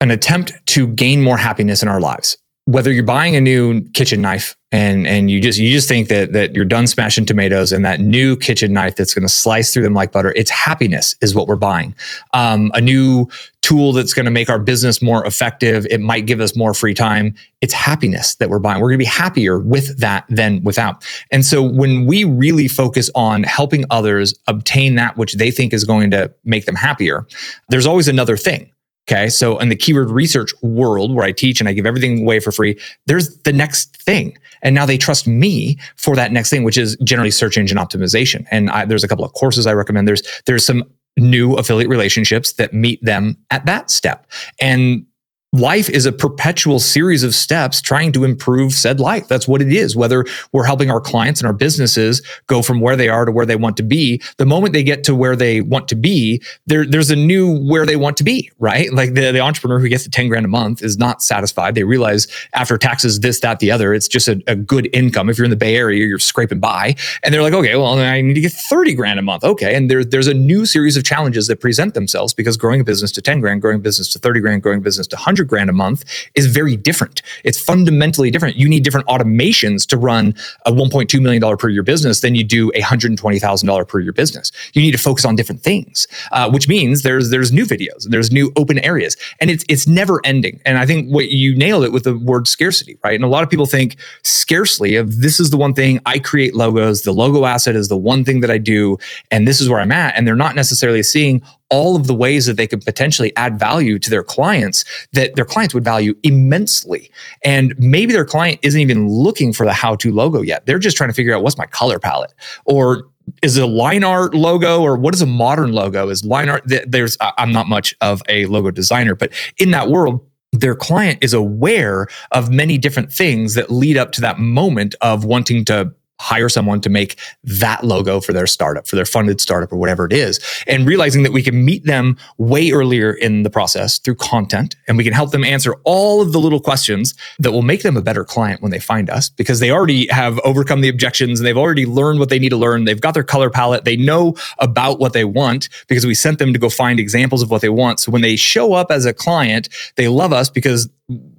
an attempt to gain more happiness in our lives. Whether you're buying a new kitchen knife and and you just you just think that that you're done smashing tomatoes and that new kitchen knife that's going to slice through them like butter it's happiness is what we're buying um, a new tool that's going to make our business more effective it might give us more free time it's happiness that we're buying we're going to be happier with that than without and so when we really focus on helping others obtain that which they think is going to make them happier there's always another thing Okay. So in the keyword research world where I teach and I give everything away for free, there's the next thing. And now they trust me for that next thing, which is generally search engine optimization. And I, there's a couple of courses I recommend. There's, there's some new affiliate relationships that meet them at that step. And life is a perpetual series of steps trying to improve said life. That's what it is. Whether we're helping our clients and our businesses go from where they are to where they want to be, the moment they get to where they want to be, there, there's a new where they want to be, right? Like the, the entrepreneur who gets to 10 grand a month is not satisfied. They realize after taxes, this, that, the other, it's just a, a good income. If you're in the Bay Area, you're scraping by. And they're like, okay, well, I need to get 30 grand a month. Okay. And there, there's a new series of challenges that present themselves because growing a business to 10 grand, growing a business to 30 grand, growing a business to 100 100 grand a month is very different. It's fundamentally different. You need different automations to run a $1.2 million per year business than you do a $120,000 per year business. You need to focus on different things, uh, which means there's there's new videos, there's new open areas, and it's it's never ending. And I think what you nailed it with the word scarcity, right? And a lot of people think scarcely of this is the one thing I create logos, the logo asset is the one thing that I do, and this is where I'm at, and they're not necessarily seeing all of the ways that they could potentially add value to their clients that their clients would value immensely. And maybe their client isn't even looking for the how to logo yet. They're just trying to figure out what's my color palette or is it a line art logo or what is a modern logo? Is line art, there's, I'm not much of a logo designer, but in that world, their client is aware of many different things that lead up to that moment of wanting to hire someone to make that logo for their startup, for their funded startup or whatever it is. And realizing that we can meet them way earlier in the process through content and we can help them answer all of the little questions that will make them a better client when they find us because they already have overcome the objections and they've already learned what they need to learn. They've got their color palette. They know about what they want because we sent them to go find examples of what they want. So when they show up as a client, they love us because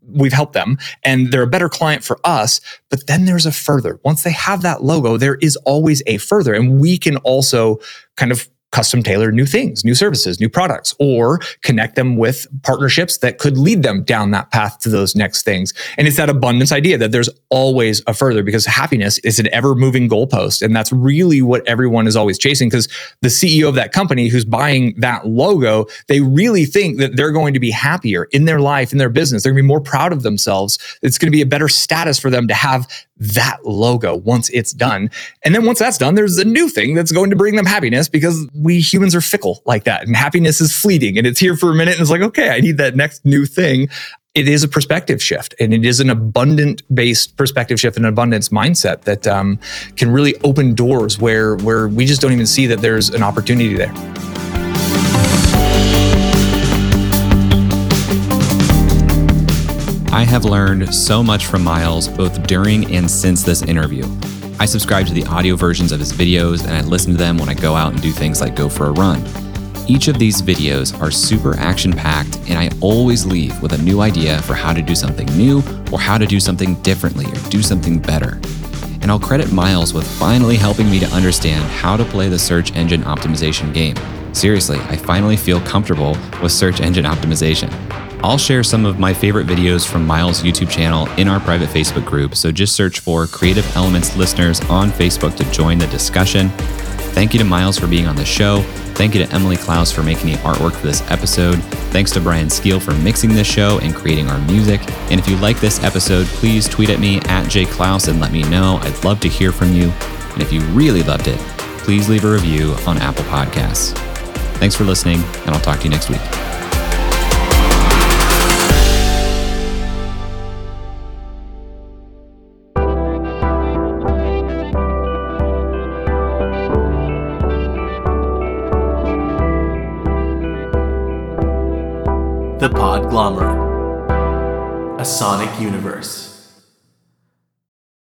we've helped them and they're a better client for us. But then there's a further. Once they have that logo, there is always a further. And we can also kind of custom tailor new things, new services, new products, or connect them with partnerships that could lead them down that path to those next things. And it's that abundance idea that there's always a further because happiness is an ever moving goalpost. And that's really what everyone is always chasing because the CEO of that company who's buying that logo, they really think that they're going to be happier in their life, in their business. They're going to be more proud of themselves. It's going to be a better status for them to have that logo once it's done. And then once that's done, there's a new thing that's going to bring them happiness because we humans are fickle like that. And happiness is fleeting and it's here for a minute. And it's like, okay, I need that next new thing. It is a perspective shift and it is an abundant based perspective shift and abundance mindset that um, can really open doors where, where we just don't even see that there's an opportunity there. I have learned so much from Miles both during and since this interview. I subscribe to the audio versions of his videos and I listen to them when I go out and do things like go for a run. Each of these videos are super action packed, and I always leave with a new idea for how to do something new or how to do something differently or do something better. And I'll credit Miles with finally helping me to understand how to play the search engine optimization game. Seriously, I finally feel comfortable with search engine optimization. I'll share some of my favorite videos from Miles' YouTube channel in our private Facebook group, so just search for Creative Elements listeners on Facebook to join the discussion. Thank you to Miles for being on the show. Thank you to Emily Clouse for making the artwork for this episode. Thanks to Brian Skeel for mixing this show and creating our music. And if you like this episode, please tweet at me at jayclouse and let me know. I'd love to hear from you. And if you really loved it, please leave a review on Apple Podcasts. Thanks for listening, and I'll talk to you next week. Sonic universe.